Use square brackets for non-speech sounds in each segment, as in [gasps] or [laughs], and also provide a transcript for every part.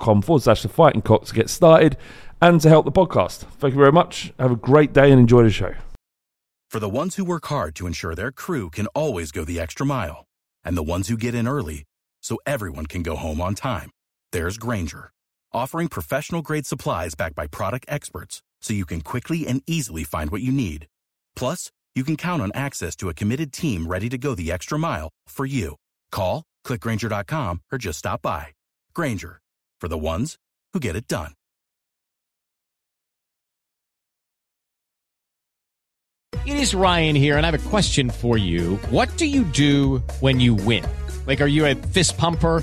forward slash the fighting cock to get started and to help the podcast. Thank you very much. Have a great day and enjoy the show. For the ones who work hard to ensure their crew can always go the extra mile, and the ones who get in early so everyone can go home on time, there's Grainger, offering professional grade supplies backed by product experts so you can quickly and easily find what you need. Plus, you can count on access to a committed team ready to go the extra mile for you. Call, clickgrainger.com, or just stop by. Grainger, for the ones who get it done. It is Ryan here, and I have a question for you. What do you do when you win? Like, are you a fist pumper?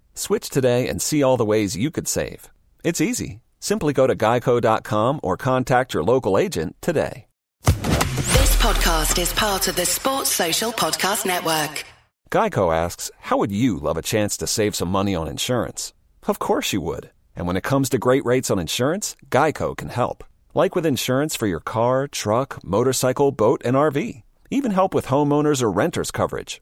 Switch today and see all the ways you could save. It's easy. Simply go to geico.com or contact your local agent today. This podcast is part of the Sports Social Podcast Network. Geico asks, How would you love a chance to save some money on insurance? Of course you would. And when it comes to great rates on insurance, Geico can help. Like with insurance for your car, truck, motorcycle, boat, and RV. Even help with homeowners or renters coverage.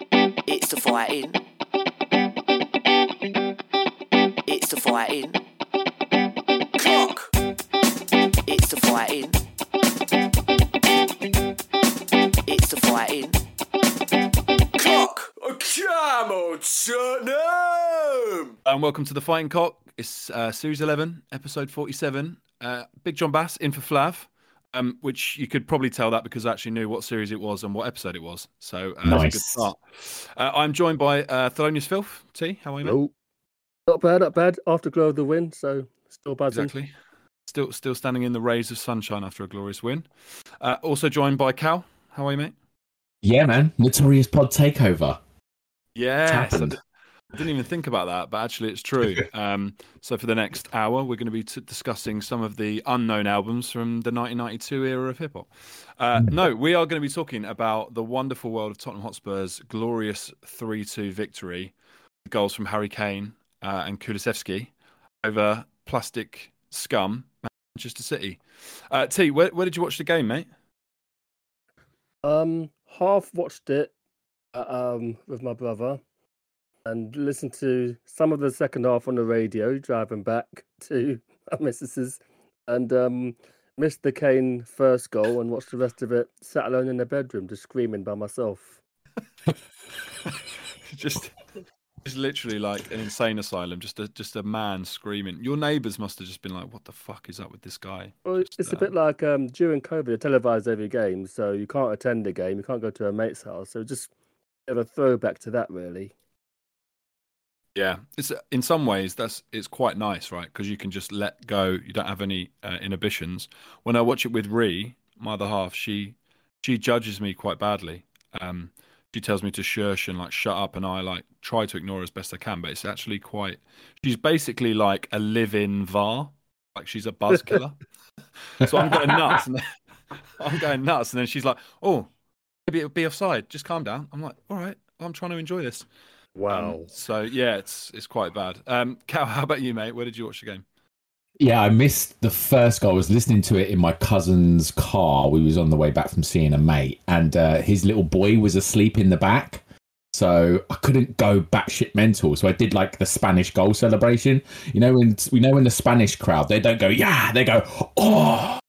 It's the fighting. It's the fighting. Clock. It's the fighting. It's the fighting. Clock. Come on, Tottenham. And welcome to the Fighting Cock. It's uh, series 11, episode 47. Uh, Big John Bass in for Flav, um, which you could probably tell that because I actually knew what series it was and what episode it was. So uh, that's a good Nice. start. Uh, I'm joined by uh, Thelonious Filth. T, how are you, mate? No. Not bad, not bad. Afterglow of the win, so still buzzing. Exactly. Still, still standing in the rays of sunshine after a glorious win. Uh, also joined by Cal. How are you, mate? Yeah, man. Notorious Pod Takeover. Yeah. I happened. D- I didn't even think about that, but actually, it's true. [laughs] um, so, for the next hour, we're going to be t- discussing some of the unknown albums from the 1992 era of hip hop. Uh, no, we are going to be talking about the wonderful world of Tottenham Hotspur's glorious 3 2 victory, goals from Harry Kane uh, and Kulusevski over plastic scum, Manchester City. Uh, T, where, where did you watch the game, mate? Um, half watched it uh, um with my brother, and listened to some of the second half on the radio driving back [laughs] to my missus's, and um missed the Kane first goal and watched the rest of it sat alone in the bedroom just screaming by myself. [laughs] just it's literally like an insane asylum just a just a man screaming your neighbors must have just been like what the fuck is up with this guy Well, it's a bit like um during COVID, they televised every game, so you can't attend a game, you can't go to a mate's house, so just a bit of a throwback to that, really. Yeah. It's in some ways that's it's quite nice right? Because you can just let go. You don't have any uh, inhibitions. When i watch it with Ree, my other half she she judges me quite badly. Um she tells me to shush and like shut up and i like try to ignore her as best i can but it's actually quite she's basically like a live-in var. Like she's a buzz killer. [laughs] So i'm going nuts and [laughs] i'm going nuts and then she's like oh maybe it'll be offside. Just calm down. I'm like all right. I'm trying to enjoy this Wow. um, so yeah, it's it's quite bad. Um, Cal, [laughs] how about you, mate? Where did you watch the game? Yeah, I missed the first goal. I was listening to it in my cousin's car. We was on the way back from seeing a mate, and uh, his little boy was asleep in the back. So I couldn't go batshit mental. So I did like the Spanish goal celebration. You know, when we know in the Spanish crowd they don't go yeah, they go oh.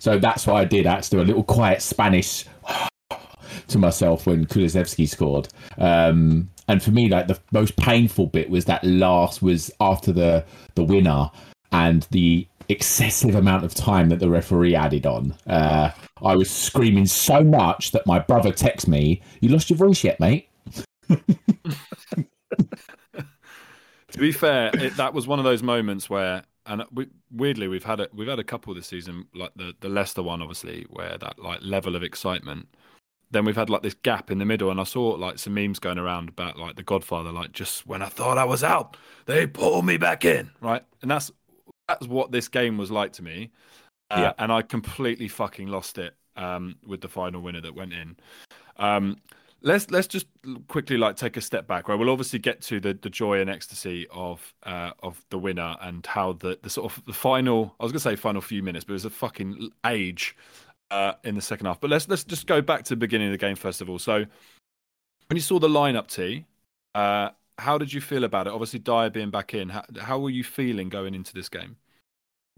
So that's what I did. I had to do a little quiet Spanish [sighs] to myself when Kulusevski scored. Um, and for me, like the most painful bit was that last was after the the winner and the excessive amount of time that the referee added on. Uh, I was screaming so much that my brother texted me, "You lost your voice yet, mate?" [laughs] To be fair, it, that was one of those moments where, and we, weirdly, we've had a we've had a couple this season, like the the Leicester one, obviously, where that like level of excitement. Then we've had like this gap in the middle, and I saw like some memes going around about like the Godfather, like just when I thought I was out, they pulled me back in, right? And that's that's what this game was like to me, uh, Yeah. and I completely fucking lost it um, with the final winner that went in. Um, let's let's just quickly like take a step back right we'll obviously get to the the joy and ecstasy of uh of the winner and how the the sort of the final i was gonna say final few minutes but it was a fucking age uh in the second half but let's let's just go back to the beginning of the game first of all so when you saw the lineup t uh how did you feel about it obviously Dier being back in how, how were you feeling going into this game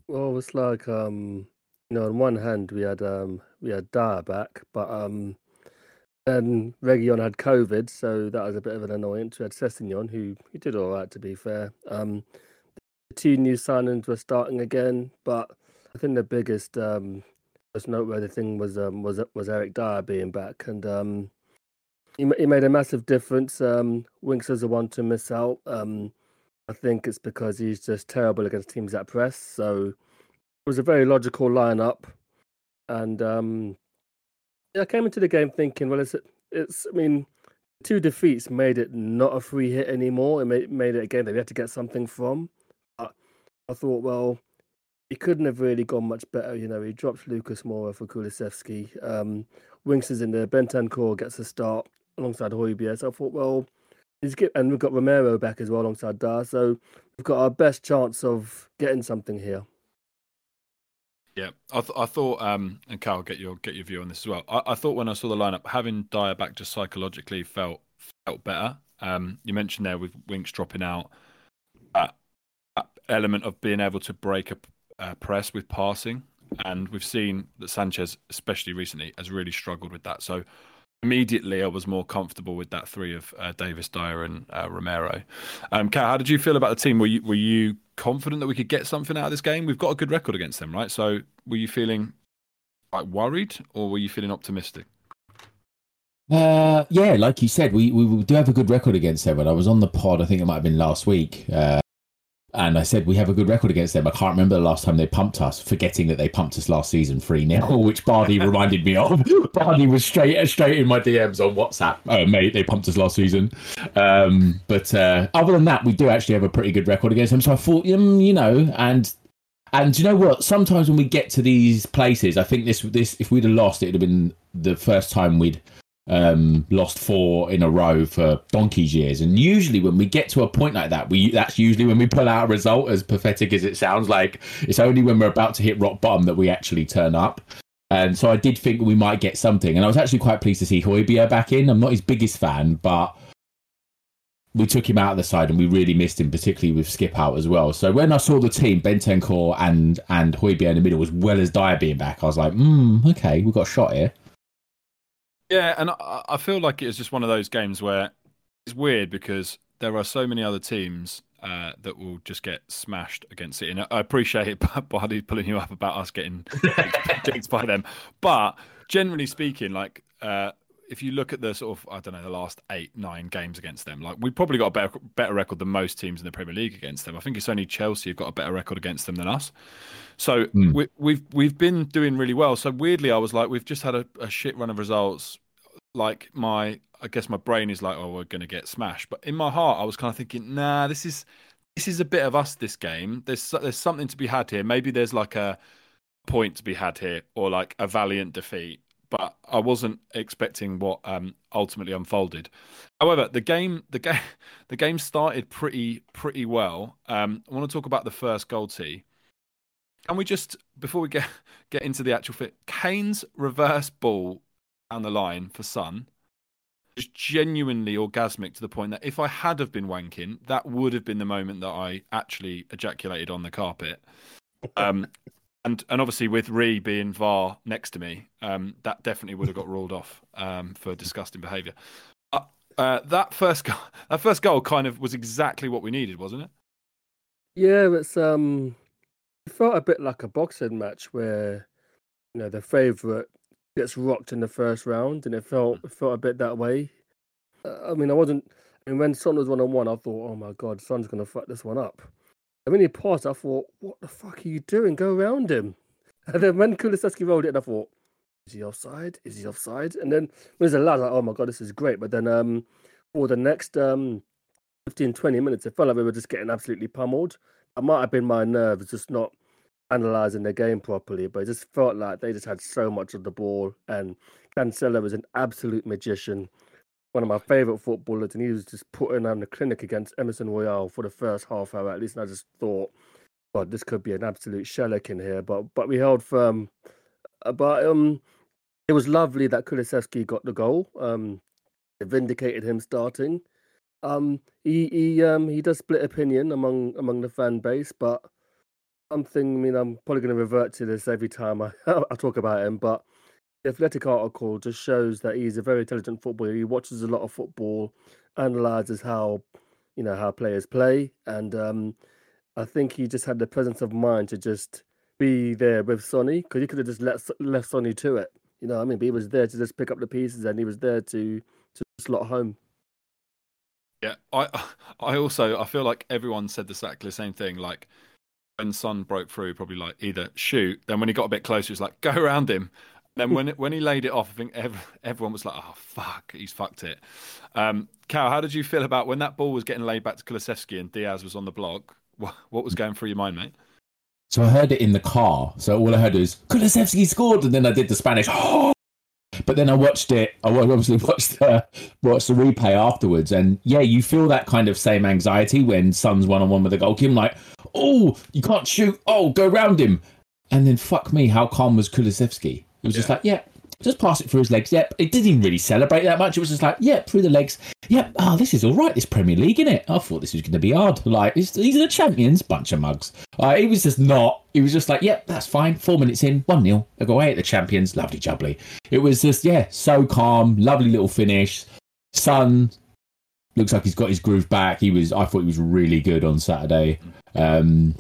Well, it's like um, you know, on one hand we had um we had Dier back, but um, then Reguilón had COVID, so that was a bit of an annoyance. We had Sessegnon, who who did all right to be fair. Um, the two new signings were starting again, but I think the biggest um most noteworthy thing was um was was Eric Dier being back, and um, he he made a massive difference. Um, Winks is the one to miss out. Um, I think it's because he's just terrible against teams that press. So it was a very logical lineup, and um, I came into the game thinking, well, it's it's. I mean, two defeats made it not a free hit anymore. It made made it a game that we had to get something from. I thought, well, he couldn't have really gone much better. You know, he drops Lucas Moura for Kulusevski. Um, Winks is in there. Bentancur gets a start alongside Højbjerg. So I thought, well, he's get, and we've got Romero back as well alongside Dier. So we've got our best chance of getting something here. Yeah, I, th- I thought, um, and Cal, get your get your view on this as well. I, I thought when I saw the lineup, having Dier back just psychologically felt felt better. Um, you mentioned there with Winks dropping out, that element of being able to break a uh, press with passing, and we've seen that Sanchez, especially recently, has really struggled with that. So immediately, I was more comfortable with that three of uh, Davis, Dier, and uh, Romero. Um, Kat, how did you feel about the team? Were you were you confident that we could get something out of this game? We've got a good record against them, right? So were you feeling like worried, or were you feeling optimistic? Uh, yeah, like you said, we, we do have a good record against them. And I was on the pod, I think it might have been last week, uh, and I said we have a good record against them. I can't remember the last time they pumped us, forgetting that they pumped us last season three 0 [laughs] which Barney reminded me of. [laughs] Barney was straight straight in my DMs on WhatsApp. Oh mate, they pumped us last season. Um, but uh, other than that, we do actually have a pretty good record against them. So I thought, um, you know, and and you know what? Sometimes when we get to these places, I think this this if we'd have lost, it'd have been the first time we'd um, lost four in a row for donkey's years. And usually, when we get to a point like that, we that's usually when we pull out a result. As pathetic as it sounds, like it's only when we're about to hit rock bottom that we actually turn up. And so I did think we might get something, and I was actually quite pleased to see Højbjerg back in. I'm not his biggest fan, but we took him out of the side and we really missed him, particularly with Skip out as well. So when I saw the team, Bentancur and and Højbjerg in the middle, as well as Dier being back, I was like, hmm, okay, we've got a shot here. Yeah, and I, feel like it was just one of those games where it's weird because there are so many other teams uh, that will just get smashed against it. And I appreciate it, [laughs] pulling you up about us getting [laughs] dicked by them. But generally speaking, like uh, if you look at the sort of I don't know the last eight nine games against them, like we probably got a better better record than most teams in the Premier League against them. I think it's only Chelsea have got a better record against them than us. So Mm. we, we've we've been doing really well. So weirdly, I was like, we've just had a, a shit run of results. Like my, I guess my brain is like, oh, we're going to get smashed. But in my heart, I was kind of thinking, nah, this is this is a bit of us. This game, there's there's something to be had here. Maybe there's like a point to be had here, or like a valiant defeat. But I wasn't expecting what um, ultimately unfolded. However, the game, the game, [laughs] the game started pretty pretty well. Um, I want to talk about the first goal tee. Can we just before we get [laughs] get into the actual fit, Kane's reverse ball down the line for Sun is genuinely orgasmic to the point that if I had have been wanking, that would have been the moment that I actually ejaculated on the carpet. [laughs] Um, and and obviously with Ree being VAR next to me, um, that definitely would have got ruled off um, for disgusting behaviour. Uh, uh, that first goal, [laughs] that first goal kind of was exactly what we needed, wasn't it? Yeah, it's um, it felt a bit like a boxing match where you know the favourite gets rocked in the first round, and it felt it felt a bit that way. Uh, I mean, I wasn't. And when Son was one on one, I thought, oh my god, Son's gonna fuck this one up. And when he paused, I thought, what the fuck are you doing? Go around him. And then when Kulusevski rolled it, I thought, is he offside? Is he offside? And then when a allowed, like, oh my god, this is great. But then um, for the next um 15, 20 minutes, it felt like we were just getting absolutely pummeled. It might have been my nerves just not analysing the game properly, but it just felt like they just had so much of the ball. And Cancelo was an absolute magician, one of my favourite footballers, and he was just putting on the clinic against Emerson Royal for the first half hour at least. And I just thought, God, this could be an absolute shellac in here. But but we held firm. But um, it was lovely that Kulusevski got the goal. Um, it vindicated him starting. Um, he he um he does split opinion among among the fan base, but something. I mean, I'm probably going to revert to this every time I [laughs] I talk about him, but the Athletic article just shows that he's a very intelligent footballer. He watches a lot of football, analyzes how you know how players play, and um, I think he just had the presence of mind to just be there with Sonny because he could have just let left Sonny to it. You know, I mean, but he was there to just pick up the pieces, and he was there to to slot home. Yeah, I [laughs] I also I feel like everyone said exactly the same thing. Like when Son broke through, probably like either shoot. Then when he got a bit closer, it's like go around him. Then when it, when he laid it off, I think ev- everyone was like, "Oh fuck, he's fucked it." Um, Cal, how did you feel about when that ball was getting laid back to Kulusevski and Diaz was on the block? What, what was going through your mind, mate? So I heard it in the car. So all I heard was Kulusevski scored, and then I did the Spanish. [gasps] But then I watched it. I obviously [laughs] watched the watched the replay afterwards, and yeah, you feel that kind of same anxiety when Son's one on one with the goalkeeper. Like, oh, you can't shoot. Oh, go round him. And then fuck me, how calm was Kulusevski? He was just like, yeah, just pass it through his legs. Yep, it didn't even really celebrate that much. It was just like, yep, through the legs. Yep, oh, this is all right. This Premier League, isn't it? I thought this was going to be hard. Like, these are the champions, bunch of mugs. Uh, it was just not. It was just like, yep, that's fine. Four minutes in, one 0 They go away at the champions. Lovely jubbly. It was just yeah, so calm, lovely little finish. Son looks like he's got his groove back. He was. I thought he was really good on Saturday. Um,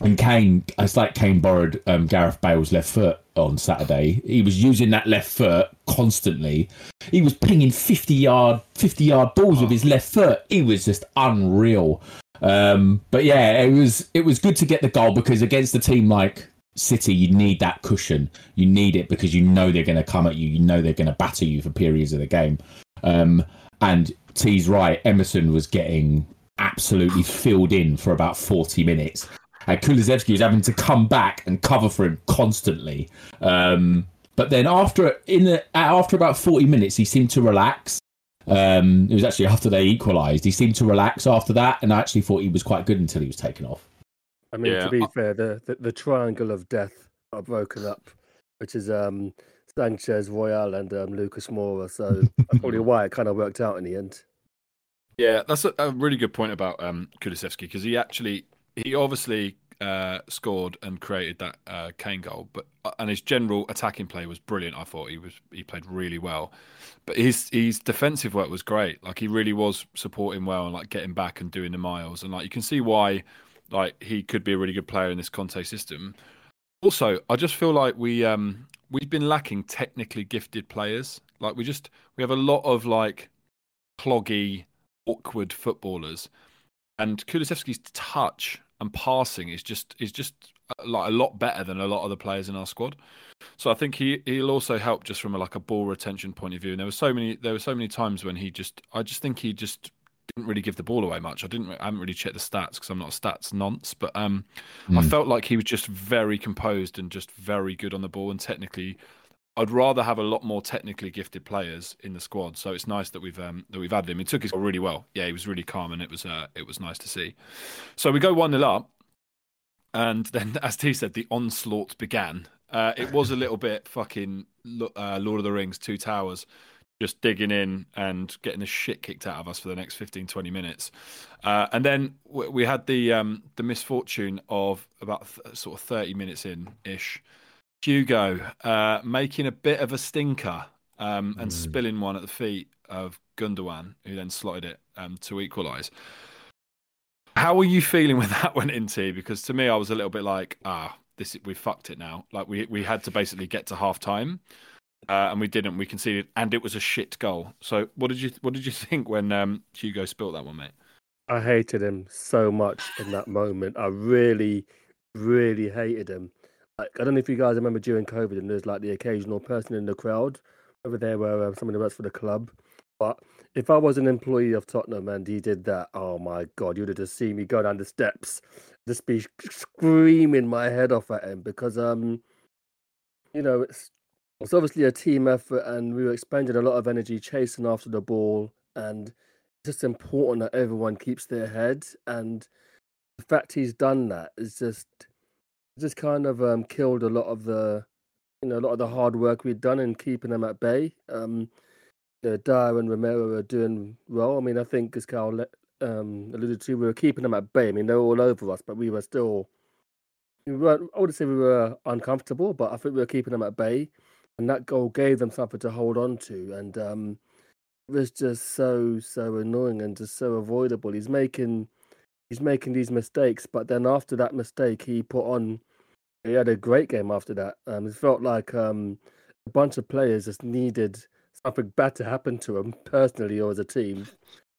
and Kane, it's like Kane borrowed um, Gareth Bale's left foot on Saturday. He was using that left foot constantly. He was pinging fifty yard, fifty yard balls with his left foot. He was just unreal. Um, but yeah, it was it was good to get the goal because against a team like City, you need that cushion. You need it because you know they're going to come at you. You know they're going to batter you for periods of the game. Um, and T's right, Emerson was getting absolutely filled in for about 40 minutes. And Kulusevski was having to come back and cover for him constantly. Um, but then after in the after about 40 minutes, he seemed to relax. Um, it was actually after they equalised. He seemed to relax after that, and I actually thought he was quite good until he was taken off. I mean, Yeah, to be fair, the, the the triangle of death are broken up, which is um Sanchez, Royal, and um, Lucas Moura. So that's probably [laughs] why it kind of worked out in the end. Yeah, that's a, a really good point about um, Kulusevski because he actually he obviously uh, scored and created that uh, Kane goal, but uh, and his general attacking play was brilliant. I thought he was he played really well, but his his defensive work was great. Like he really was supporting well and like getting back and doing the miles, and like you can see why like he could be a really good player in this Conte system. Also, I just feel like we um we've been lacking technically gifted players. Like we just we have a lot of like cloggy, awkward footballers, and Kulusevski's touch and passing is just is just uh, like a lot better than a lot of the players in our squad. So I think he he'll also help just from a, like a ball retention point of view. And there were so many there were so many times when he just I just think he just didn't really give the ball away much. I didn't I haven't really checked the stats because I'm not a stats nonce, but um I felt like he was just very composed and just very good on the ball and technically I'd rather have a lot more technically gifted players in the squad. So it's nice that we've um, that we've added him. He took his goal really well. Yeah, he was really calm and it was uh, it was nice to see. So we go one 0 up, and then [laughs] as T said, the onslaught began. Uh, it was a little [laughs] bit fucking uh, Lord of the Rings, Two Towers, just digging in and getting the shit kicked out of us for the next 15, 20 minutes. Uh, and then we had the um, the misfortune of about th- sort of 30 minutes in ish. Hugo uh, making a bit of a stinker um, and spilling one at the feet of Gundogan, who then slotted it um, to equalise. How were you feeling [laughs] when that went into? Because to me, I was a little bit like, ah, this we fucked it now. Like we we had to basically get to half time, uh, and we didn't. We conceded, and it was a shit goal. So what did you what did you [laughs] think when um, Hugo spilt that one, mate? I hated him so much in that moment. I really, really hated him. Like, I don't know if you guys remember during COVID, and there's like the occasional person in the crowd, whether they were uh, someone who works for the club. But if I was an employee of Tottenham and he did that, oh my god, you'd have just seen me go down the steps, just be screaming my head off at him because um, you know, it's it's obviously a team effort, and we were expending a lot of energy chasing after the ball, and it's just important that everyone keeps their head. And the fact he's done that is just just kind of um, killed a lot of the you know a lot of the hard work we'd done in keeping them at bay. Um, you know, Dier and Romero are doing well. I mean, I think as Cal um, alluded to, we were keeping them at bay. I mean, they were all over us, but we were still. We weren't, I wouldn't say we were uncomfortable, but I think we were keeping them at bay, and that goal gave them something to hold on to. And um, it was just so so annoying and just so avoidable. He's making he's making these mistakes, but then after that mistake, he put on. He had a great game after that. Um, it felt like um, a bunch of players just needed something bad to happen to them personally or as a team,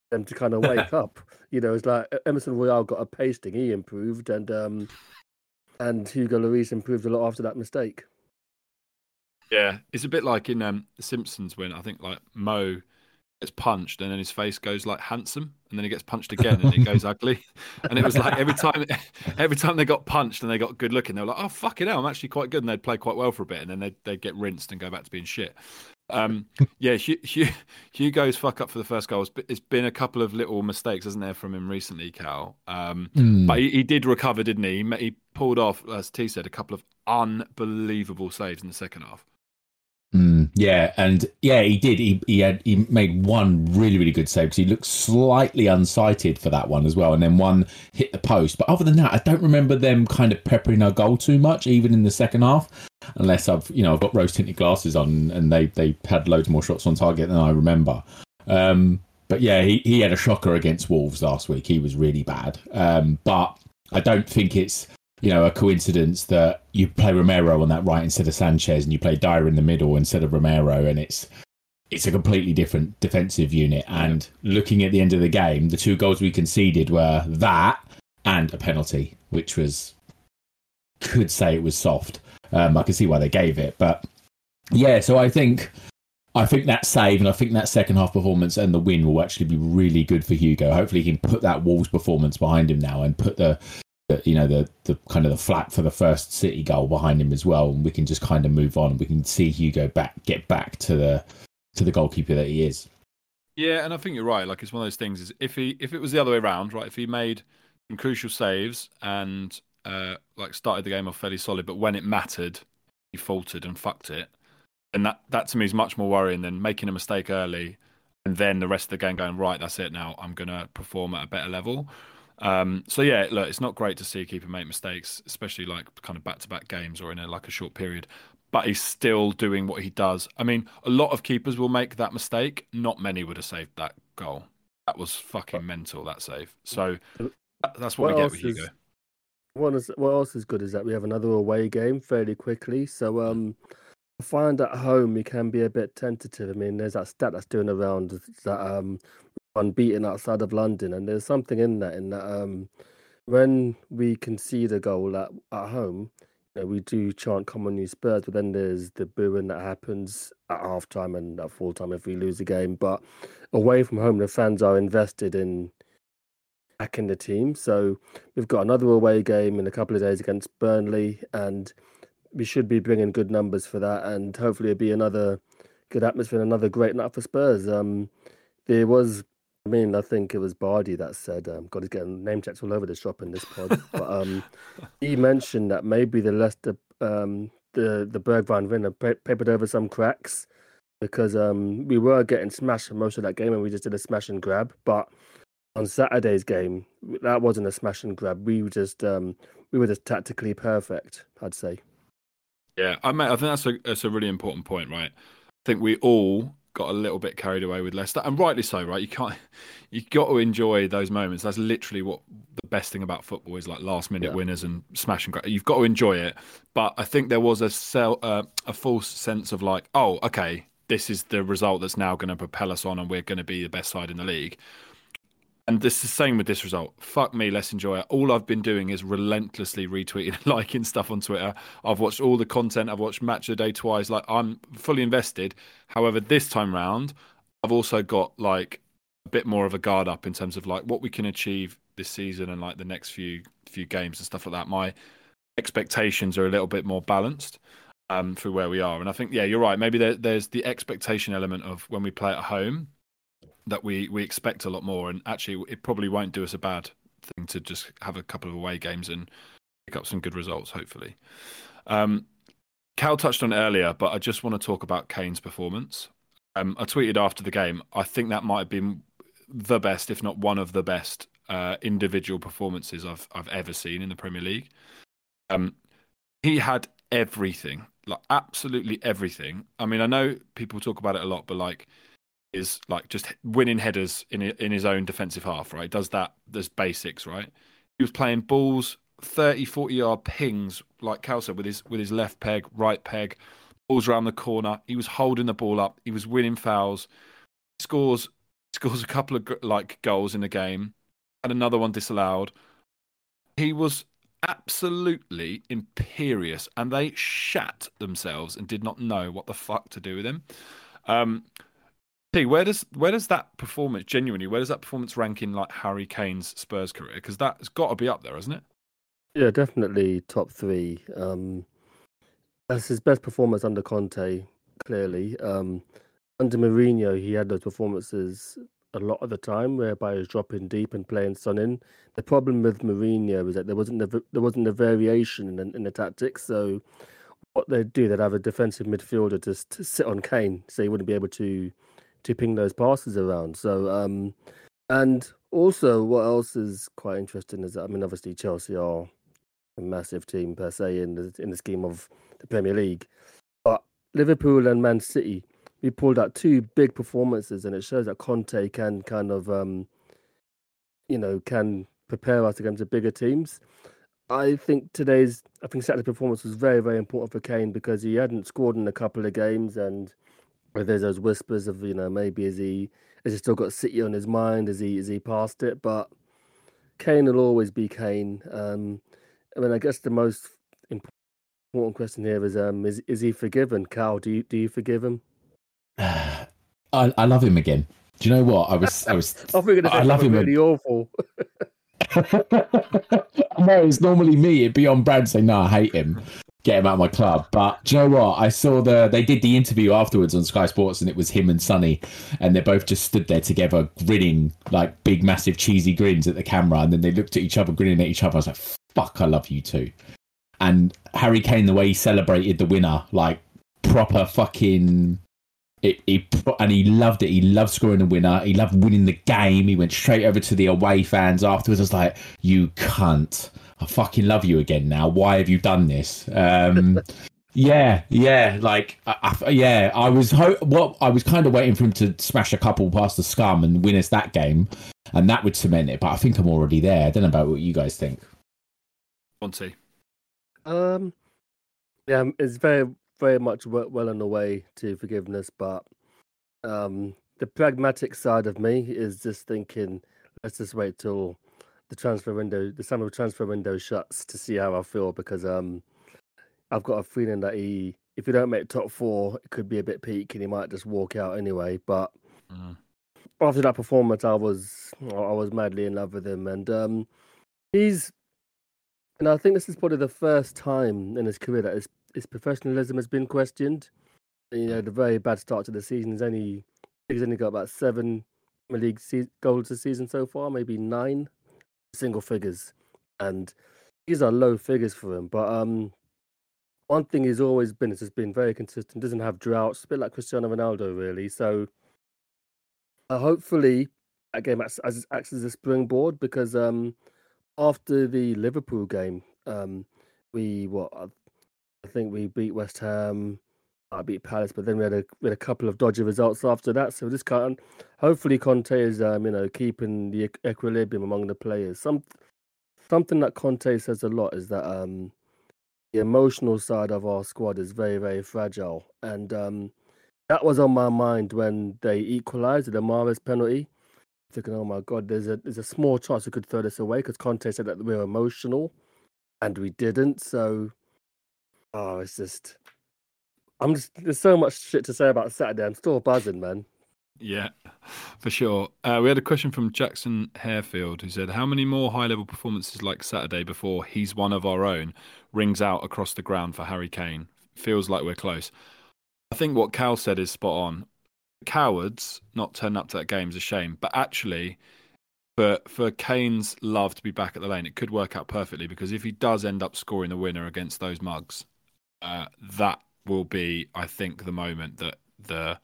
them to kind of wake [laughs] up. You know, it's like Emerson Royal got a pasting, he improved, and um, and Hugo Lloris improved a lot after that mistake. Yeah, it's a bit like in um, The Simpsons when I think like Moe gets punched and then his face goes like handsome, and then he gets punched again and it goes ugly. [laughs] And it was like every time, [laughs] every time they got punched and they got good looking, they were like, "Oh fucking hell, I'm actually quite good," and they'd play quite well for a bit, and then they'd they'd get rinsed and go back to being shit. Um, [laughs] yeah, Hu- Hu- Hugo's fuck up for the first goal. It's It's been a couple of little mistakes, isn't there, from him recently, Cal? Um, Mm. But he, he did recover, didn't he? He, he pulled off, as T said, a couple of unbelievable saves in the second half. Mm, yeah, and yeah, he did. He he had he made one really really good save because he looked slightly unsighted for that one as well, and then one hit the post. But other than that, I don't remember them kind of peppering our goal too much, even in the second half. Unless I've you know I've got rose tinted glasses on, and they they had loads more shots on target than I remember. Um, but yeah, he he had a shocker against Wolves last week. He was really bad. Um, but I don't think it's you know, a coincidence that you play Romero on that right instead of Sanchez, and you play Dier in the middle instead of Romero, and it's it's a completely different defensive unit. And looking at the end of the game, the two goals we conceded were that and a penalty, which was could say it was soft. Um, I can see why they gave it, but yeah. So I think I think that save and I think that second half performance and the win will actually be really good for Hugo. Hopefully, he can put that Wolves performance behind him now and put the you know the the kind of the flat for the first City goal behind him as well, and we can just kind of move on. We can see Hugo back get back to the to the goalkeeper that he is. Yeah, and I think you're right. Like it's one of those things. Is if he if it was the other way around, right? If he made some crucial saves and uh, like started the game off fairly solid, but when it mattered, he faltered and fucked it. And that that to me is much more worrying than making a mistake early and then the rest of the game going right. That's it. Now I'm to perform at a better level. Um, so yeah, look, it's not great to see a keeper make mistakes, especially like kind of back-to-back games or in a, like a short period. But he's still doing what he does. I mean, a lot of keepers will make that mistake. Not many would have saved that goal. That was fucking mental. That save. So that's what, What we get with is- Hugo. What is what else is good is that we have another away game fairly quickly. So um, I find at home we can be a bit tentative. I mean, there's that stat that's doing around that um, unbeaten outside of London, and there's something in that. In that um, when we concede a goal at at home, you know, we do chant "Come on, you Spurs," but then there's the booing that happens at halftime and at full time if we lose a game. But away from home, the fans are invested in backing the team. So we've got another away game in a couple of days against Burnley, and we should be bringing good numbers for that. And hopefully, it'll be another good atmosphere, another great night for Spurs. Um, there was, I mean, I think it was Barney that said, um, "God, he's getting name checks all over the shop in this pod." but um, [laughs] he mentioned that maybe the Leicester, um, the the Bergwijn winner pa- papered over some cracks because um, we were getting smashed for most of that game, and we just did a smash and grab, but on Saturday's game, that wasn't a smash and grab. We were just um, we were just tactically perfect. I'd say. Yeah, I mean, I think that's a that's a really important point, right? I think we all got a little bit carried away with Leicester, and rightly so, right? You can't, [laughs] you got to enjoy those moments. That's literally what the best thing about football is, like last minute Yeah. winners and smashing. and. You've got to enjoy it, but I think there was a sell, uh, a false sense of like, oh, okay, this is the result that's now going to propel us on, and we're going to be the best side in the league. And this is the same with this result. Fuck me, let's enjoy it. All I've been doing is relentlessly retweeting and [laughs] liking stuff on Twitter. I've watched all the content. I've watched Match of the Day twice. Like I'm fully invested. However, this time round, I've also got like a bit more of a guard up in terms of like what we can achieve this season and like the next few few games and stuff like that. My expectations are a little bit more balanced um, through where we are. And I think, yeah, you're right. Maybe there, there's the expectation element of when we play at home that we we expect a lot more, and actually, it probably won't do us a bad thing to just have a couple of away games and pick up some good results. Hopefully, um, Cal touched on earlier, but I just want to talk about Kane's performance. Um, I tweeted after the game. I think that might have been the best, if not one of the best, uh, individual performances I've I've ever seen in the Premier League. Um, he had everything, like absolutely everything. I mean, I know people talk about it a lot, but like is like just winning headers in in his own defensive half, right? Does that there's basics, right? He was playing balls 30 40 yard pings like said with his with his left peg, right peg, balls around the corner. He was holding the ball up, he was winning fouls. Scores [laughs] scores a couple of like goals in the game, and another one disallowed. He was absolutely imperious and they shat themselves and did not know what the fuck to do with him. Um Where does where does that performance genuinely where does that performance rank in like Harry Kane's Spurs career? Because that's got to be up there, isn't it? Yeah, definitely top three. Um, that's his best performance under Conte, clearly. Um, under Mourinho, he had those performances a lot of the time, whereby he was dropping deep and playing Son in. The problem with Mourinho was that there wasn't the, there wasn't a variation in the, in the tactics, so what they'd do, they'd have a defensive midfielder just to sit on Kane, so he wouldn't be able to to ping those passes around. So, um, and also, what else is quite interesting is that I mean, obviously Chelsea are a massive team per se in the in the scheme of the Premier League, but Liverpool and Man City, we pulled out two big performances, and it shows that Conte can kind of, um, you know, can prepare us against the bigger teams. I think today's, I think Saturday's performance was very, very important for Kane because he hadn't scored in a couple of games, and there's those whispers of, you know, maybe is he, has he still got City on his mind? Is he, is he past it? But Kane will always be Kane. Um, I mean, I guess the most important question here is, um, is, is he forgiven? Cal, do you, do you forgive him? [sighs] I, I love him again. Do you know what? I was, I was, [laughs] I I love him. really awful. [laughs] no, it's normally me. It'd be on Brad saying, "No, I hate him. [laughs] Get him out of my club." But you know what? I saw the they did the interview afterwards on Sky Sports, and it was him and Sonny, and they both just stood there together, grinning like big, massive, cheesy grins at the camera, and then they looked at each other, grinning at each other. I was like, "Fuck, I love you too." And Harry Kane, the way he celebrated the winner, like proper fucking it, and he loved it. He loved scoring a winner. He loved winning the game. He went straight over to the away fans afterwards. I was like, "You cunt! I fucking love you again now. Why have you done this?" Um, [laughs] yeah, yeah, like, I, I, yeah. I was ho- what I was kind of waiting for him to smash a couple past the scum and win us that game, and that would cement it. But I think I'm already there. I don't know about what you guys think. Monty. Um, yeah, it's very very much well, well on the way to forgiveness, but um, the pragmatic side of me is just thinking, let's just wait till the transfer window, the summer transfer window shuts to see how I feel because um, I've got a feeling that he, if he don't make top four, it could be a bit peak and he might just walk out anyway. But Mm. after that performance, I was I was madly in love with him, and um, he's, and I think this is probably the first time in his career that his his professionalism has been questioned. You know, the very bad start to the season. He's only he's only got about seven League se- goals this season so far, maybe nine single figures, and these are low figures for him. But um, one thing he's always been is has been very consistent. Doesn't have droughts, a bit like Cristiano Ronaldo, really. So uh, hopefully that game acts as, acts as a springboard because um, after the Liverpool game, um, we what I think we beat West Ham. I beat Palace, but then we had a we had a couple of dodgy results after that. So this kind, hopefully, Conte is um, you know keeping the equilibrium among the players. Some something that Conte says a lot is that um, the emotional side of our squad is very very fragile, and um, that was on my mind when they equalised the Mahrez penalty. Thinking, oh my god, there's a there's a small chance we could throw this away because Conte said that we were emotional, and we didn't. So, oh, it's just, I'm just there's so much shit to say about Saturday. I'm still buzzing, man. Yeah, for sure. Uh, we had a question from Jackson Harefield who said, How many more high level performances like Saturday before he's one of our own rings out across the ground for Harry Kane? Feels like we're close. I think what Cal said is spot on. Cowards not turning up to that game is a shame, but actually, for for Kane's love to be back at the lane, it could work out perfectly because if he does end up scoring the winner against those mugs, uh, that will be, I think, the moment that the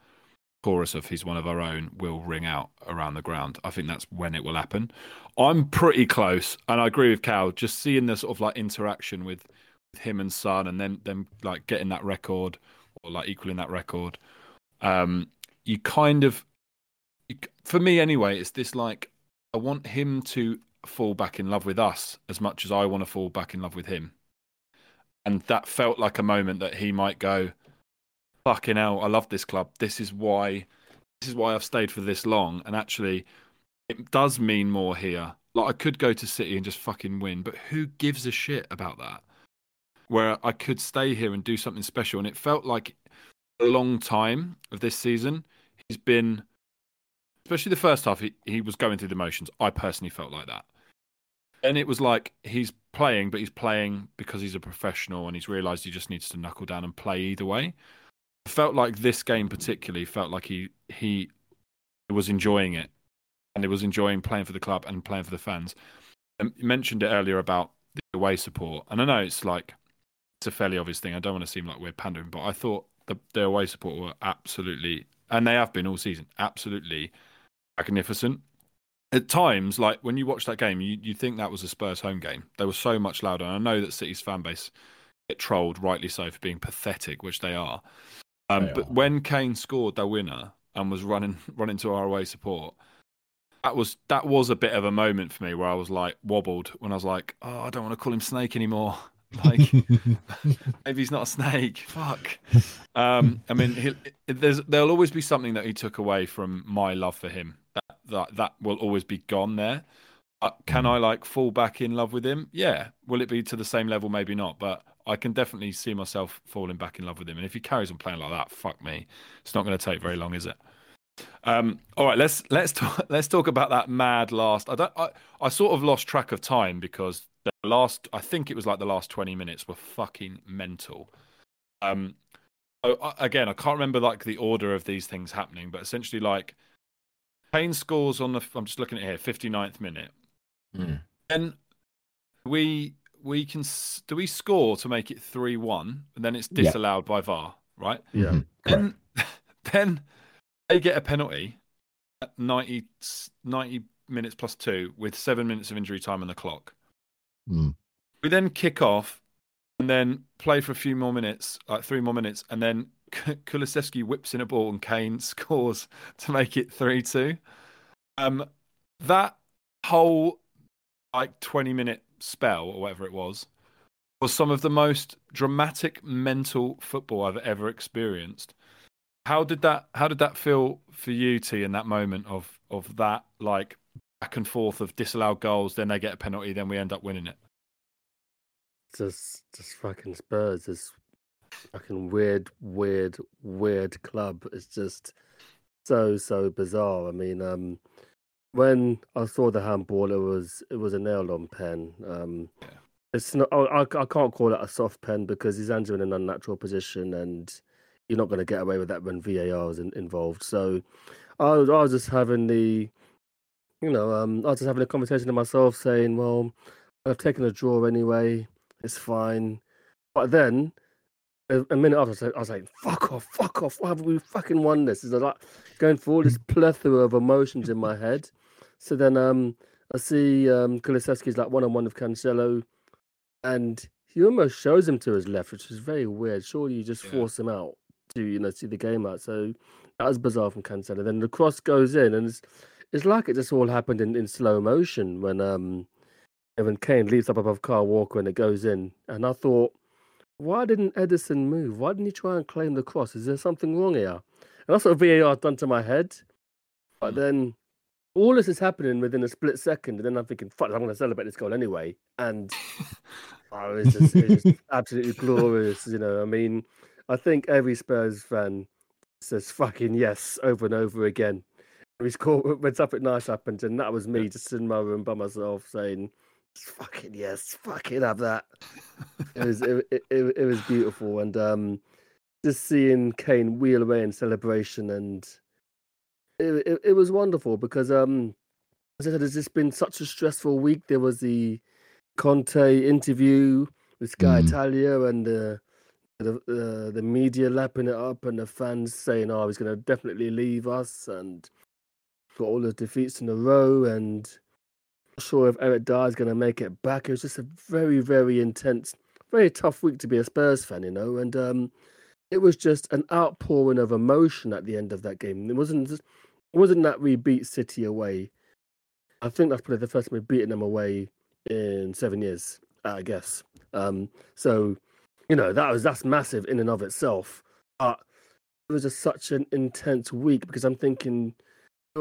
chorus of "He's one of our own" will ring out around the ground. I think that's when it will happen. I'm pretty close, and I agree with Cal. Just seeing the sort of like interaction with, with him and Son, and then them like getting that record or like equaling that record. Um, you kind of, for me anyway, it's this like I want him to fall back in love with us as much as I want to fall back in love with him. And that felt like a moment that he might go, fucking hell, I love this club. This is why this is why I've stayed for this long. And actually it does mean more here. Like I could go to City and just fucking win, but who gives a shit about that? Where I could stay here and do something special. And it felt like a long time of this season, he's been especially the first half, he, he was going through the motions. I personally felt like that. And it was like he's playing, but he's playing because he's a professional and he's realised he just needs to knuckle down and play either way. I felt like this game particularly felt like he he was enjoying it and he was enjoying playing for the club and playing for the fans. And you mentioned it earlier about the away support, and I know it's like it's a fairly obvious thing. I don't want to seem like we're pandering, but I thought the, the away support were absolutely, and they have been all season, absolutely magnificent. At times, like when you watch that game, you, you think that was a Spurs home game. They were so much louder. And I know that City's fan base get trolled, rightly so, for being pathetic, which they are. Um, They but are. when Kane scored their winner and was running [laughs] running to our away support, that was that was a bit of a moment for me where I was like wobbled when I was like, oh, I don't want to call him Snake anymore. [laughs] Like [laughs] maybe he's not a snake. Fuck. Um, I mean, he, there's there'll always be something that he took away from my love for him. That that that will always be gone there. Uh, can I like fall back in love with him? Yeah. Will it be to the same level? Maybe not, but I can definitely see myself falling back in love with him. And if he carries on playing like that, fuck me, it's not going to take very long, is it? Um, all right, let's let's talk, [laughs] let's talk about that mad last. I don't. I, I sort of lost track of time because the last. I think it was like the last twenty minutes were fucking mental. Um, so, I- again, I can't remember like the order of these things happening, but essentially, like Kane scores on the. I'm just looking at it here, 59th minute. Mm. Then we we can do we score to make it three one, and then it's Yeah. disallowed by VAR, right? Yeah. Mhm. Then [laughs] then they get a penalty at 90, 90 minutes plus two with seven minutes of injury time on the clock. Mm. We then kick off and then play for a few more minutes, like three more minutes, and then Kulusevski whips in a ball and Kane [laughs] scores to make it three two. Um, that whole like twenty minute spell or whatever it was was some of the most dramatic mental football I've ever experienced. How did that how did that feel for you, T, in that moment of of that like back and forth of disallowed goals, then they get a penalty, then we end up winning it? just just fucking Spurs, this fucking weird, weird, weird club. It's just so so bizarre. I mean, um, when I saw the handball, it was it was a nailed on pen. Um, Yeah. it's not. I, I can't call it a soft pen because his hands in an unnatural position, and you're not going to get away with that when VAR is in, involved. So, I was I was just having the, you know, um, I was just having a conversation to myself, saying, well, I've taken a draw anyway. It's fine. But then, a, minute after, I was, like, I was like, "Fuck off! Fuck off! Why have we fucking won this?" Is like going through all this plethora of emotions in my head. So then, um, I see um, Kulusevski's like one on one with Cancelo, and he almost shows him to his left, which is very weird. Surely you just Yeah. force him out to you know see the game out. So that was bizarre from Cancelo. Then the cross goes in, and it's it's like it just all happened in, in slow motion when um when Kane leaps up above Kyle Walker and it goes in. And I thought, why didn't Ederson move? Why didn't he try and claim the cross? Is there something wrong here? And that's what VAR done to my head. But hmm. then all this is happening within a split second, and then I'm thinking, fuck, I'm going to celebrate this goal anyway. And [laughs] oh, it's just, it's just absolutely glorious, you know. I mean, I think every Spurs fan says fucking yes over and over again. We score when something nice happened, and that was me just in my room by myself saying, "Fucking yes, fucking have that." it was it, it, it, it was beautiful, and um, just seeing Kane wheel away in celebration, and it, it, it was wonderful because um, as I said, it's just been such a stressful week. There was the Conte interview with Sky Mm. Italia, and the the uh, the media lapping it up, and the fans saying, "Oh, he's going to definitely leave us," and got all the defeats in a row, and sure if Eric Dier is going to make it back. It was just a very, very intense, very tough week to be a Spurs fan, you know, and um, it was just an outpouring of emotion at the end of that game. It wasn't just, wasn't that we beat City away. I think that's probably the first time we've beaten them away in seven years, I guess. Um, so, you know, that was that's massive in and of itself. But it was just such an intense week because I'm thinking,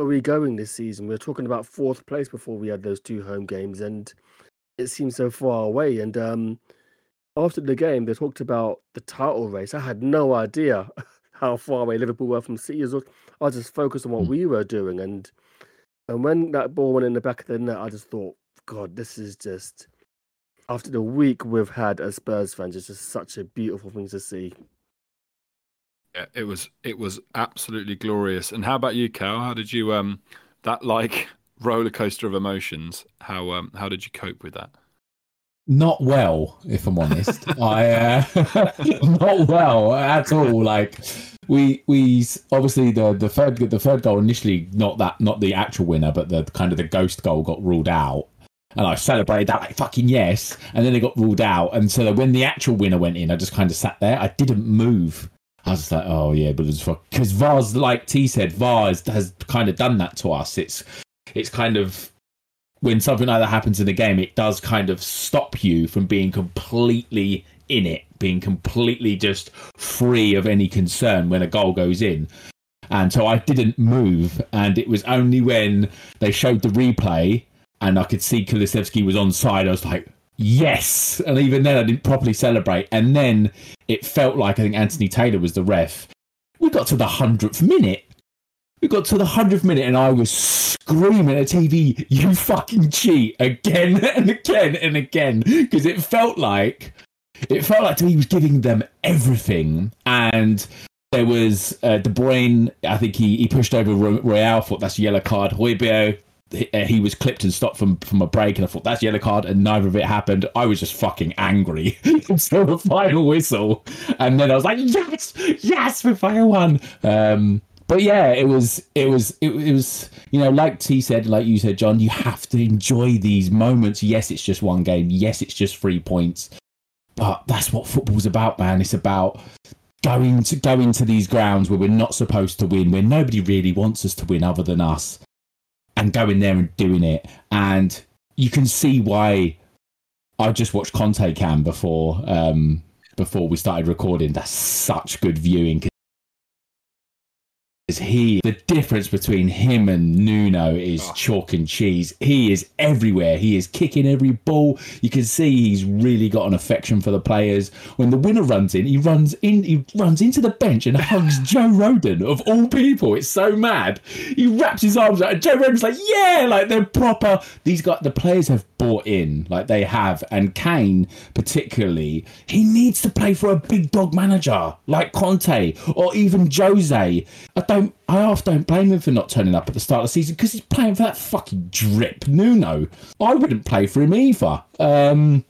are we going this season? We were talking about fourth place before we had those two home games, and it seems so far away. And um, after the game, they talked about the title race. I had no idea [laughs] how far away Liverpool were from City. I was- I just focused on what Mm. we were doing, and and when that ball went in the back of the net, I just thought, God, this is just after the week we've had as Spurs fans, it's just such a beautiful thing to see. Yeah, it was it was absolutely glorious. And how about you, Cal? How did you um that like [laughs] roller coaster of emotions? How um how did you cope with that? not well, if I'm honest. [laughs] I uh, [laughs] not well at all. Like we we obviously the the third the third goal initially not that not the actual winner, but the kind of the ghost goal got ruled out. And I celebrated that like fucking yes, and then it got ruled out. And so when the actual winner went in, I just kind of sat there. I didn't move. I was like, oh yeah, but it's because VAR's like T said, VAR has, kind of done that to us. It's it's kind of when something like that happens in a game, it does kind of stop you from being completely in it, being completely just free of any concern when a goal goes in. And so I didn't move, and it was only when they showed the replay and I could see Kulusevski was on side, I was like, yes. And even then, I didn't properly celebrate. And then it felt like I think Anthony Taylor was the ref. We got to the hundredth minute, we got to the hundredth minute and I was screaming at TV, "You fucking cheat!" again [laughs] and again and again because it felt like it felt like he was giving them everything, and there was uh, De Bruyne. I think he, he pushed over Royal. Thought that's a yellow card. Højbjerg he, uh, he was clipped and stopped from from a break, and I thought that's yellow card, and neither of it happened. I was just fucking angry [laughs] until the final whistle, and then I was like, yes, yes, we fire one. Um, but yeah, it was it was it, it was you know like T said, like you said, John, you have to enjoy these moments. Yes, it's just one game. Yes, it's just three points, but that's what football's about, man. It's about going to going to these grounds where we're not supposed to win, where nobody really wants us to win other than us, and going there and doing it. And you can see why I just watched Conte Cam before um, before we started recording. That's such good viewing he the difference between him and Nuno is oh. chalk and cheese. He is everywhere. He is kicking every ball. You can see he's really got an affection for the players. When the winner runs in, he runs in he runs into the bench and hugs [laughs] Joe Rodon of all people. It's so mad. He wraps his arms around Joe Rodon's like, yeah, like they're proper. These guys the players have bought in, like they have. And Kane, particularly, he needs to play for a big dog manager like Conte or even Jose. I don't don't. I half don't blame him for not turning up at the start of the season because he's playing for that fucking drip Nuno. I wouldn't play for him either. Um,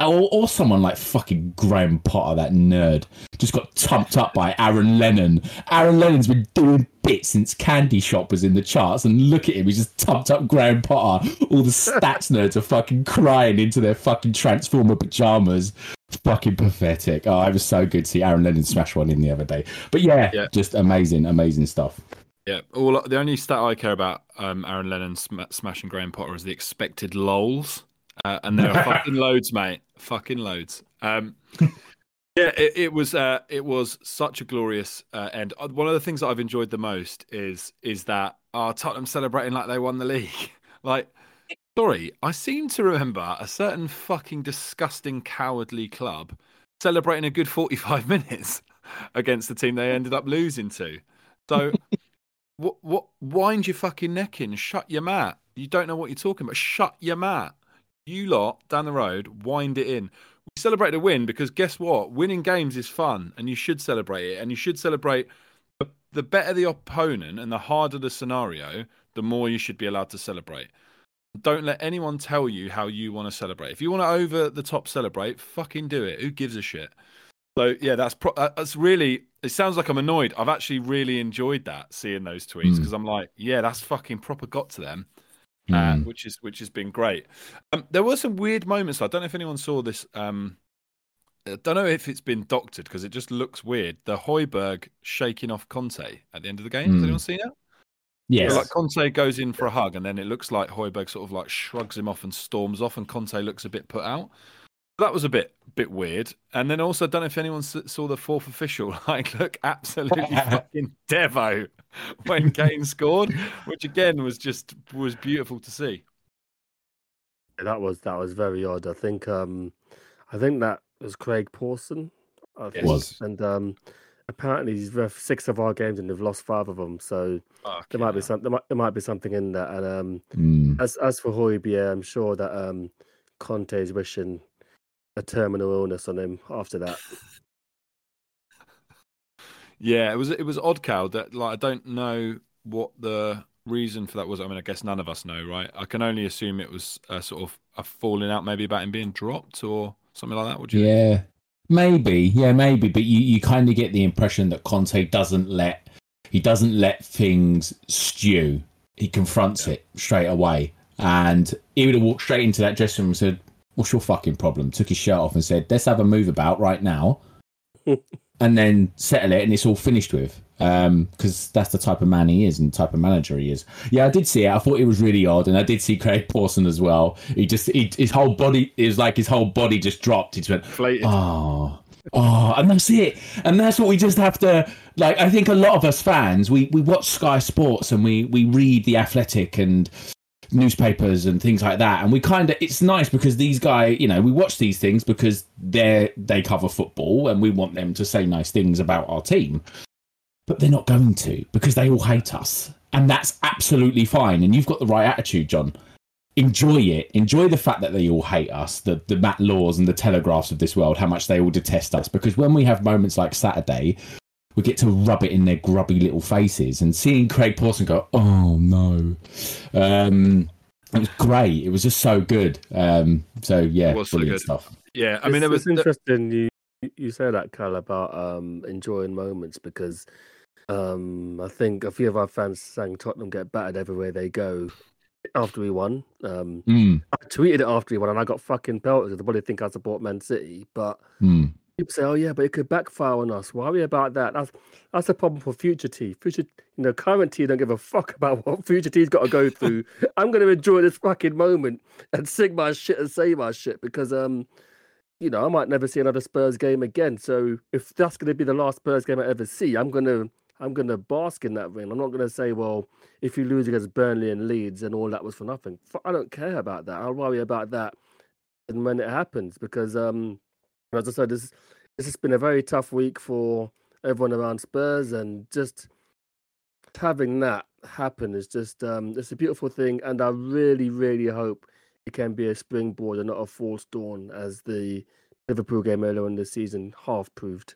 or, or someone like fucking Graham Potter, that nerd, just got tumped up by Aaron Lennon. Aaron Lennon's been doing bits since Candy Shop was in the charts, and look at him, he's just tumped up Graham Potter. All the stats nerds are fucking crying into their fucking Transformer pajamas. Fucking pathetic. Oh, it was so good to see Aaron Lennon smash one in the other day. But yeah, yeah. just amazing, amazing stuff. Yeah, all the only stat I care about um, Aaron Lennon sm- smashing Graham Potter is the expected lols. Uh, and there are [laughs] fucking loads, mate. Fucking loads. Um, [laughs] yeah, it, it, was uh, it was such a glorious uh, end. Uh, one of the things that I've enjoyed the most is is that uh, Tottenham celebrating like they won the league. [laughs] like, sorry, I seem to remember a certain fucking disgusting, cowardly club celebrating a good forty-five [laughs] minutes against the team they ended up losing to. So, what what wind your fucking neck in, shut your mat. You don't know what you're talking about. Shut your mat you lot down the road wind it in. We celebrate a win because guess what? Winning games is fun and you should celebrate it. And you should celebrate the, the better the opponent and the harder the scenario, the more you should be allowed to celebrate. Don't let anyone tell you how you want to celebrate. If you want to over the top celebrate, fucking do it. Who gives a shit? So yeah, that's pro- uh, that's really. It sounds like I'm annoyed. I've actually really enjoyed that seeing those tweets because mm. I'm like, yeah, that's fucking proper got to them uh, hmm. which is which has been great. Um, there were some weird moments. I don't know if anyone saw this. Um, I don't know if it's been doctored because it just looks weird. The Højbjerg shaking off Conte at the end of the game. Mm. Has anyone seen it? Yes. So like Conte goes in for a hug, and then it looks like Højbjerg sort of like shrugs him off and storms off, and Conte looks a bit put out. That was a bit bit weird. And then also, I don't know if anyone saw the fourth official [laughs] like look absolutely [laughs] fucking devo when Kane scored, which again was just was beautiful to see. That was that was very odd. I think um I think that was Craig Pawson. I think. Was and um apparently he's ref six of our games and they've lost five of them. So there might be some there might, there might be something in that. And um mm. as as for Højbjerg, I'm sure that um Conte is wishing a terminal illness on him after that. [laughs] yeah, it was it was odd, Cal. That like I don't know what the reason for that was? I mean, I guess none of us know, right? I can only assume it was a sort of a falling out, maybe about him being dropped or something like that. Would you? Yeah, maybe. Yeah, maybe. But you, you kind of get the impression that Conte doesn't let he doesn't let things stew. He confronts it straight away, and he would have walked straight into that dressing room and said, "What's your fucking problem?" Took his shirt off and said, "Let's have a move about right now." [laughs] and then settle it and it's all finished with Um, because that's the type of man he is and the type of manager he is. Yeah, I did see it. I thought it was really odd, and I did see Craig Pawson as well. He just he, his whole body is like his whole body just dropped. He just went, Inflated. oh, oh, and that's it. And that's what we just have to like. I think a lot of us fans we we watch Sky Sports and we we read the Athletic and newspapers and things like that and we kind of it's nice because these guys you know we watch these things because they're they cover football and we want them to say nice things about our team but they're not going to because they all hate us and that's absolutely fine and you've got the right attitude john enjoy it enjoy the fact that they all hate us the the matt laws and the telegraphs of this world how much they all detest us because when we have moments like saturday we get to rub it in their grubby little faces and seeing Craig Pawson go, oh no. Um, it was great. It was just so good. Um, so yeah, It was so good. stuff. Yeah, I mean, there it's, was it's interesting you you say that, Cal, about um, enjoying moments because um, I think a few of our fans sang Tottenham get battered everywhere they go after we won. Um, Mm, I tweeted it after we won, and I got fucking pelted. They probably think I support Man City, but mm. people say, "Oh yeah, but it could backfire on us." Worry about that. That's that's a problem for future T. Future, you know, current T don't give a fuck about what future T's got to go through. [laughs] I'm going to enjoy this fucking moment and sing my shit and say my shit because um, you know, I might never see another Spurs game again. So if that's going to be the last Spurs game I ever see, I'm gonna I'm gonna bask in that ring. I'm not gonna say, well, if you lose against Burnley and Leeds and all that was for nothing. I don't care about that. I'll worry about that and when it happens because um, as I said, this this has been a very tough week for everyone around Spurs, and just having that happen is just um, it's a beautiful thing, and I really, really hope it can be a springboard and not a false dawn, as the Liverpool game earlier in the season half proved.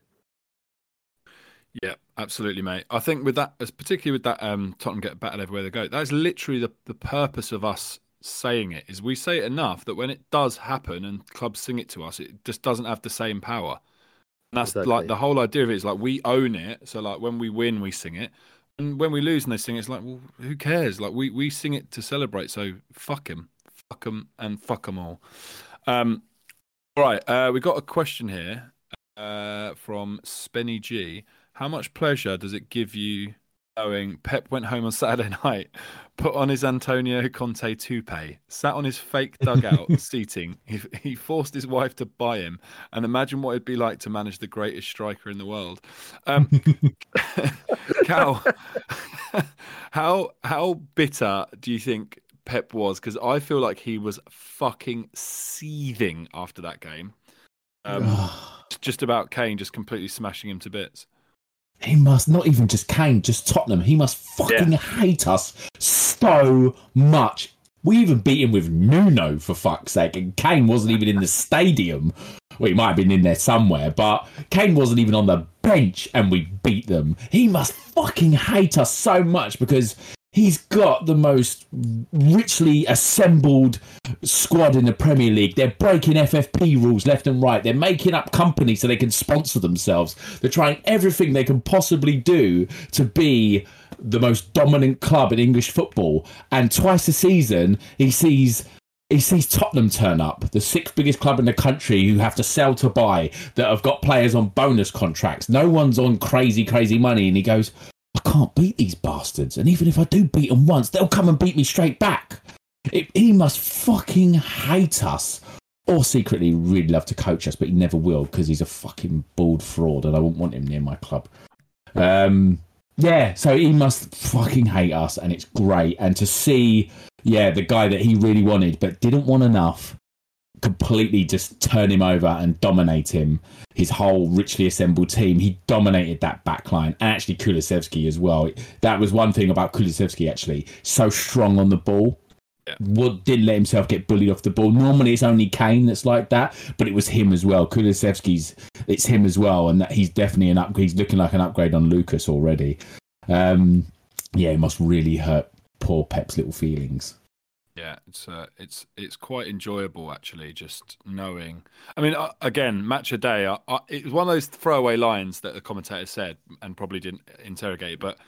Yeah, absolutely, mate. I think with that, as particularly with that, um, Tottenham get battered everywhere they go. That is literally the the purpose of us saying it. Is we say it enough that when it does happen and clubs sing it to us, it just doesn't have the same power. And that's Exactly. like the whole idea of it is like we own it. So like when we win, we sing it, and when we lose and they sing it, it's like, well, who cares? Like we we sing it to celebrate. So fuck him, fuck him, and fuck them all. Um, all right, uh, we got a question here uh, from Spenny G. How much pleasure does it give you knowing Pep went home on Saturday [laughs] night, put on his Antonio Conte toupee, sat on his fake [laughs] dugout seating, he, he forced his wife to buy him, and imagine what it'd be like to manage the greatest striker in the world? Um, [laughs] Cal, how how bitter do you think Pep was? Because I feel like he was fucking seething after that game. Um, just about Kane just completely smashing him to bits. He must not even just Kane, just Tottenham. He must fucking hate us so much. We even beat him with Nuno for fuck's sake, and Kane wasn't even in the stadium. Well, he might have been in there somewhere, but Kane wasn't even on the bench, and we beat them. He must fucking hate us so much because he's got the most richly assembled squad in the Premier League. They're breaking FFP rules left and right. They're making up companies so they can sponsor themselves. They're trying everything they can possibly do to be the most dominant club in English football. And twice a season, he sees. He sees Tottenham turn up, the sixth biggest club in the country who have to sell to buy, that have got players on bonus contracts. No one's on crazy, crazy money. And he goes, can't beat these bastards. And even if I do beat them once, they'll come and beat me straight back. It, he must fucking hate us. Or secretly really love to coach us, but he never will because he's a fucking bald fraud and I wouldn't want him near my club. Um, yeah, so he must fucking hate us and it's great. And to see, yeah, the guy that he really wanted but didn't want enough completely just turn him over and dominate him. His whole richly assembled team, he dominated that back line and actually Kulusevski as well. That was one thing about Kulusevski actually, so strong on the ball. Wood didn't let himself get bullied off the ball. Normally, it's only Kane that's like that, but it was him as well. Kulusevski's, it's him as well, and that he's definitely an up. He's looking like an upgrade on Lucas already. Um, yeah, it must really hurt poor Pep's little feelings. Yeah, it's uh, it's it's quite enjoyable actually, just knowing. I mean, uh, again, match a day. I, I, it was one of those throwaway lines that the commentator said and probably didn't interrogate. But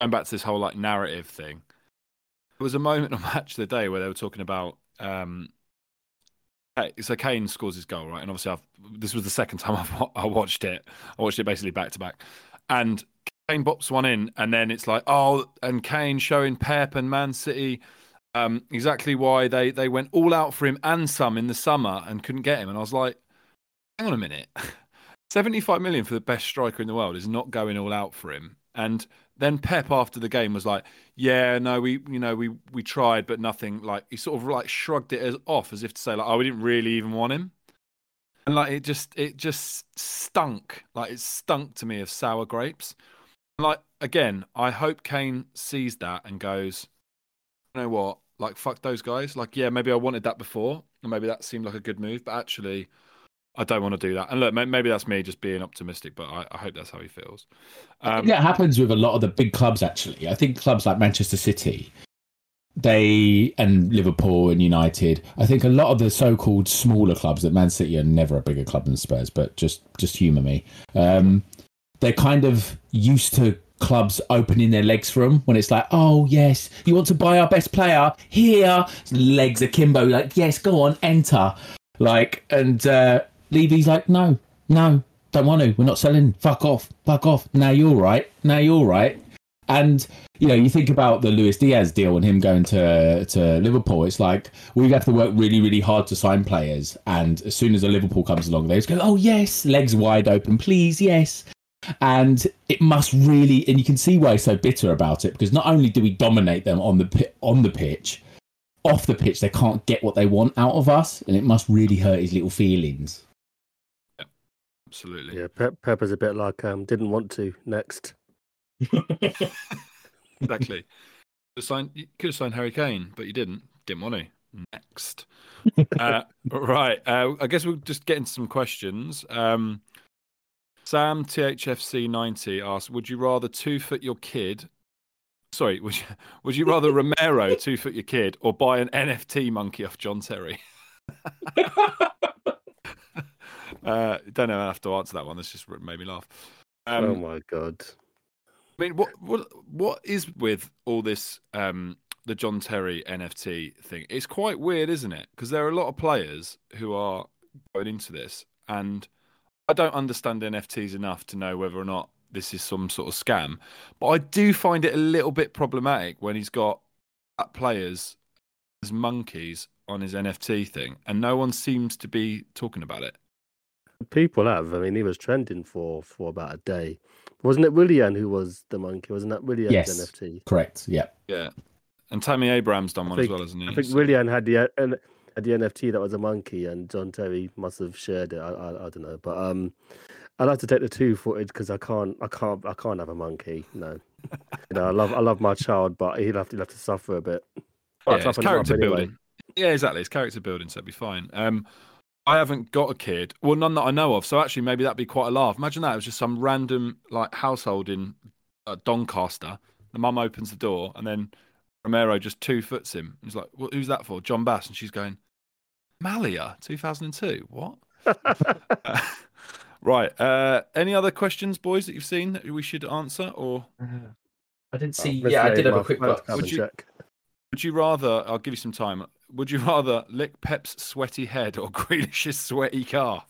going back to this whole like narrative thing, there was a moment [laughs] on match of the day where they were talking about. Um, so Kane scores his goal, right? And obviously, I've, this was the second time [laughs] I've, I watched it. I watched it basically back to back, and Kane bops one in, and then it's like, oh, and Kane showing Pep and Man City um, exactly why they they went all out for him and some in the summer and couldn't get him. And I was like, hang on a minute, [laughs] seventy five million for the best striker in the world is not going all out for him. And then Pep after the game was like, yeah, no, we you know we we tried, but nothing. Like he sort of like shrugged it as off as if to say like, oh, we didn't really even want him. And like it just it just stunk. Like it stunk to me of sour grapes. Like again, I hope Kane sees that and goes, you know what? Like fuck those guys. Like yeah, maybe I wanted that before, and maybe that seemed like a good move, but actually, I don't want to do that. And look, maybe that's me just being optimistic, but I, I hope that's how he feels. Um, that happens with a lot of the big clubs. Actually, I think clubs like Manchester City, they and Liverpool and United. I think a lot of the so-called smaller clubs that Man City are never a bigger club than Spurs, but just just humour me. Um, they're kind of used to clubs opening their legs for them when it's like, oh yes, you want to buy our best player here, legs akimbo, like yes, go on, enter, like, and uh, Levy's like, no, no, don't want to. We're not selling. Fuck off, fuck off. Now you're right. Now you're right. And you know, you think about the Luis Diaz deal and him going to to Liverpool. It's like we have to work really, really hard to sign players, and as soon as a Liverpool comes along, they just go, "Oh yes, legs wide open, please, yes." And it must really, and you can see why he's so bitter about it because not only do we dominate them on the pi- on the pitch, off the pitch they can't get what they want out of us, and it must really hurt his little feelings. absolutely. Yeah, Pep, Pepper's a bit like um, didn't want to next. [laughs] [laughs] exactly. Could have signed, you could have signed Harry Kane, but you didn't. Didn't want to. Next. [laughs] uh, right. Uh, I guess we'll just get into some questions. Um, Sam THFC ninety asks, "Would you rather two foot your kid? Sorry, would you would you rather Romero [laughs] two foot your kid or buy an NFT monkey off John Terry?" [laughs] uh, don't know. I have to answer that one. This just made me laugh. Um, oh my god. I mean, what what what is with all this um the John Terry NFT thing? It's quite weird, isn't it? Because there are a lot of players who are going into this, and I don't understand NFTs enough to know whether or not this is some sort of scam. But I do find it a little bit problematic when he's got players as monkeys on his NFT thing, and no one seems to be talking about it. People have. I mean, he was trending for for about a day. Wasn't it Willian who was the monkey? Wasn't that Willian's Yes. NFT? Correct. Yeah. Yeah, and Tammy Abraham's done one think- as well, hasn't he? I think So- Willian had the uh, N- had the NFT that was a monkey, and John Terry must have shared it. I, I, I don't know, but um, I'd like to take the two footage because I can't, I can't, I can't have a monkey. No, [laughs] you know, I love, I love my child, but he'll have to, he'll have to suffer a bit. Well, yeah, it's toughen it character anyway. building. Yeah, exactly. It's character building, so it'd be fine. Um, I haven't got a kid, well, none that I know of. So actually, maybe that'd be quite a laugh. Imagine that it was just some random like household in uh, Doncaster. The mum opens the door, and then Romero just two foots him. He's like, well, "Who's that for?" John Bass, and she's going, "Malia, two thousand and two. What?" Uh, [laughs] right. Uh, any other questions, boys, that you've seen that we should answer, or I didn't Oh, see. let's yeah, I did have a quick look. Would you- check. Would you rather? I'll give you some time. Would you rather lick Pep's sweaty head or [laughs] Grealish's sweaty calf?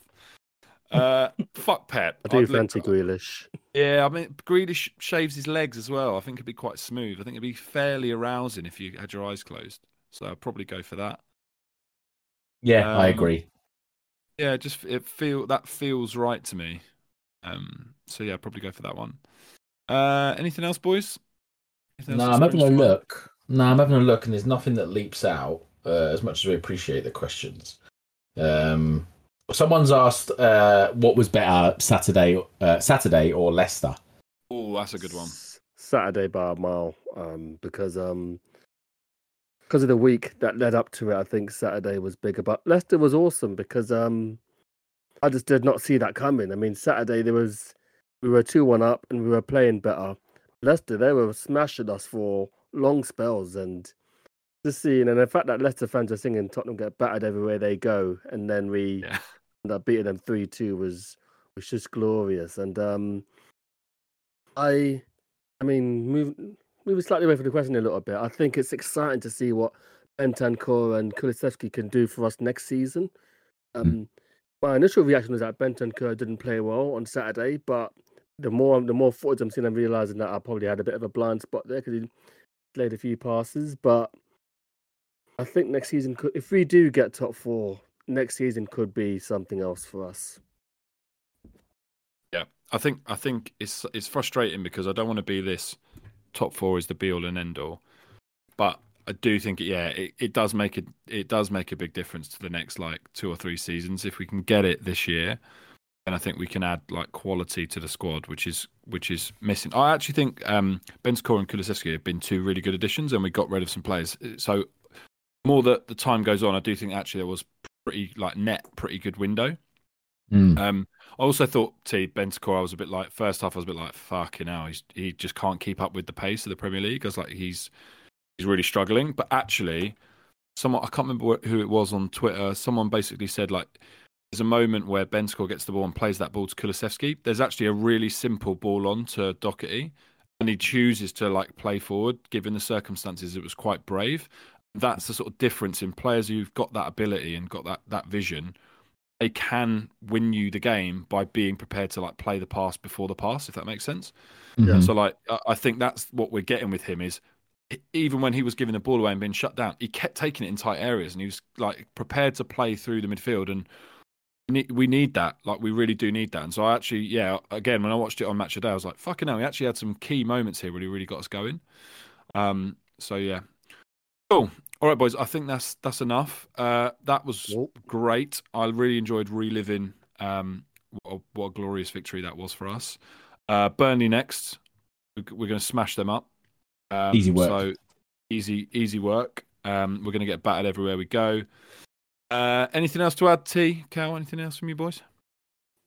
Uh, [laughs] fuck Pep. I do I'd lick- fancy Grealish. Yeah, I mean, Grealish shaves his legs as well. I think it'd be quite smooth. I think it'd be fairly arousing if you had your eyes closed. So I'd probably go for that. Yeah, I Um, agree. Yeah, just it feel that feels right to me. Um, so yeah, I'd probably go for that one. Uh, anything else, boys? Anything No, else I'm having a springs look. No, I'm having a look, and there's nothing that leaps out. Uh, as much as we appreciate the questions, um, someone's asked uh, what was better, Saturday, uh, Saturday or Leicester. Oh, that's a good one. S- Saturday by a mile, um, because um, because of the week that led up to it, I think Saturday was bigger. But Leicester was awesome because um, I just did not see that coming. I mean, Saturday there was we were two one up and we were playing better. Leicester they were smashing us for long spells, and just seeing and the fact that Leicester fans are singing Tottenham get battered everywhere they go, and then we Yeah. end up beating them three two was was just glorious. And um, I, I mean, move moving slightly away from the question a little bit. I think it's exciting to see what Bentancur and Kulusevski can do for us next season. Um, My initial reaction was that Bentancur didn't play well on Saturday, but the more the more footage I'm seeing, I'm realizing that I probably had a bit of a blind spot there because he played a few passes. But I think next season, could, if we do get top four, next season could be something else for us. Yeah, I think I think it's it's frustrating because I don't want to be this top four is the be all and end all, but I do think yeah it, it does make it it does make a big difference to the next like two or three seasons if we can get it this year. And I think we can add like quality to the squad, which is which is missing. I actually think um, Bentancur and Kulusevski have been two really good additions, and we got rid of some players. So more that the time goes on, I do think actually there was pretty like net pretty good window. Mm. Um, I also thought T Bentancur, I was a bit like first half. I was a bit like fucking hell. He's he just can't keep up with the pace of the Premier League. I was like he's he's really struggling. But actually, someone I can't remember who it was on Twitter. Someone basically said like there's a moment where Bentancur gets the ball and plays that ball to Kulusevski. There's actually a really simple ball on to Doherty, and he chooses to like play forward. Given the circumstances, it was quite brave. That's the sort of difference in players who've got that ability and got that that vision they can win you the game by being prepared to like play the pass before the pass, if that makes sense. So like I- think that's what we're getting with him is even when he was giving the ball away and being shut down, he kept taking it in tight areas and he was like prepared to play through the midfield and we need- we need that. Like we really do need that. And so I actually, yeah, again when I watched it on Match of Day, I was like, fucking hell, he actually had some key moments here where he really got us going. Um, so yeah, cool. All right, boys. I think that's that's enough. Uh, that was great. I really enjoyed reliving um, what, a, what a glorious victory that was for us. Uh, Burnley next. We're, we're going to smash them up. Um, Easy work. So easy, easy work. Um, we're going to get battered everywhere we go. Uh, anything else to add, T? Cal? Anything else from you boys?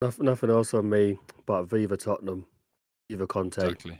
Nothing, nothing else on me but Viva Tottenham, Viva Conte. Exactly.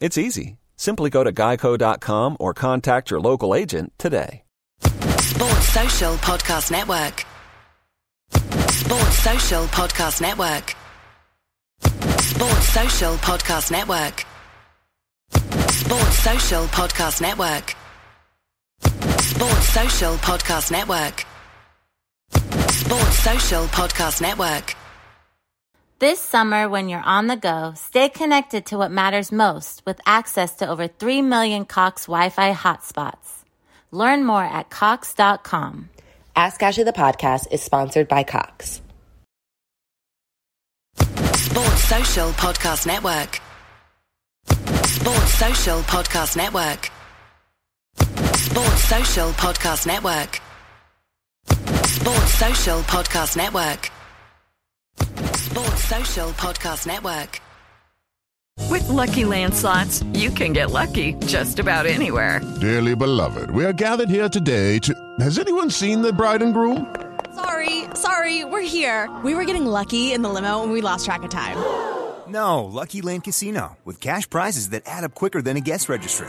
It's easy. Simply go to geico.com or contact your local agent today. Sports Social Podcast Network. Sports Social Podcast Network. Sports Social Podcast Network. Sports Social Podcast Network. Sports Social Podcast Network. Sports Social Podcast Network. This summer, when you're on the go, stay connected to what matters most with access to over 3 million Cox Wi Fi hotspots. Learn more at Cox.com. Ask Ashley the podcast is sponsored by Cox. Sports Social Podcast Network. Sports Social Podcast Network. Sports Social Podcast Network. Sports Social Podcast Network. Sports Social Podcast Network. With Lucky Land slots, you can get lucky just about anywhere. Dearly beloved, we are gathered here today to. Has anyone seen the bride and groom? Sorry, sorry, we're here. We were getting lucky in the limo and we lost track of time. No, Lucky Land Casino, with cash prizes that add up quicker than a guest registry.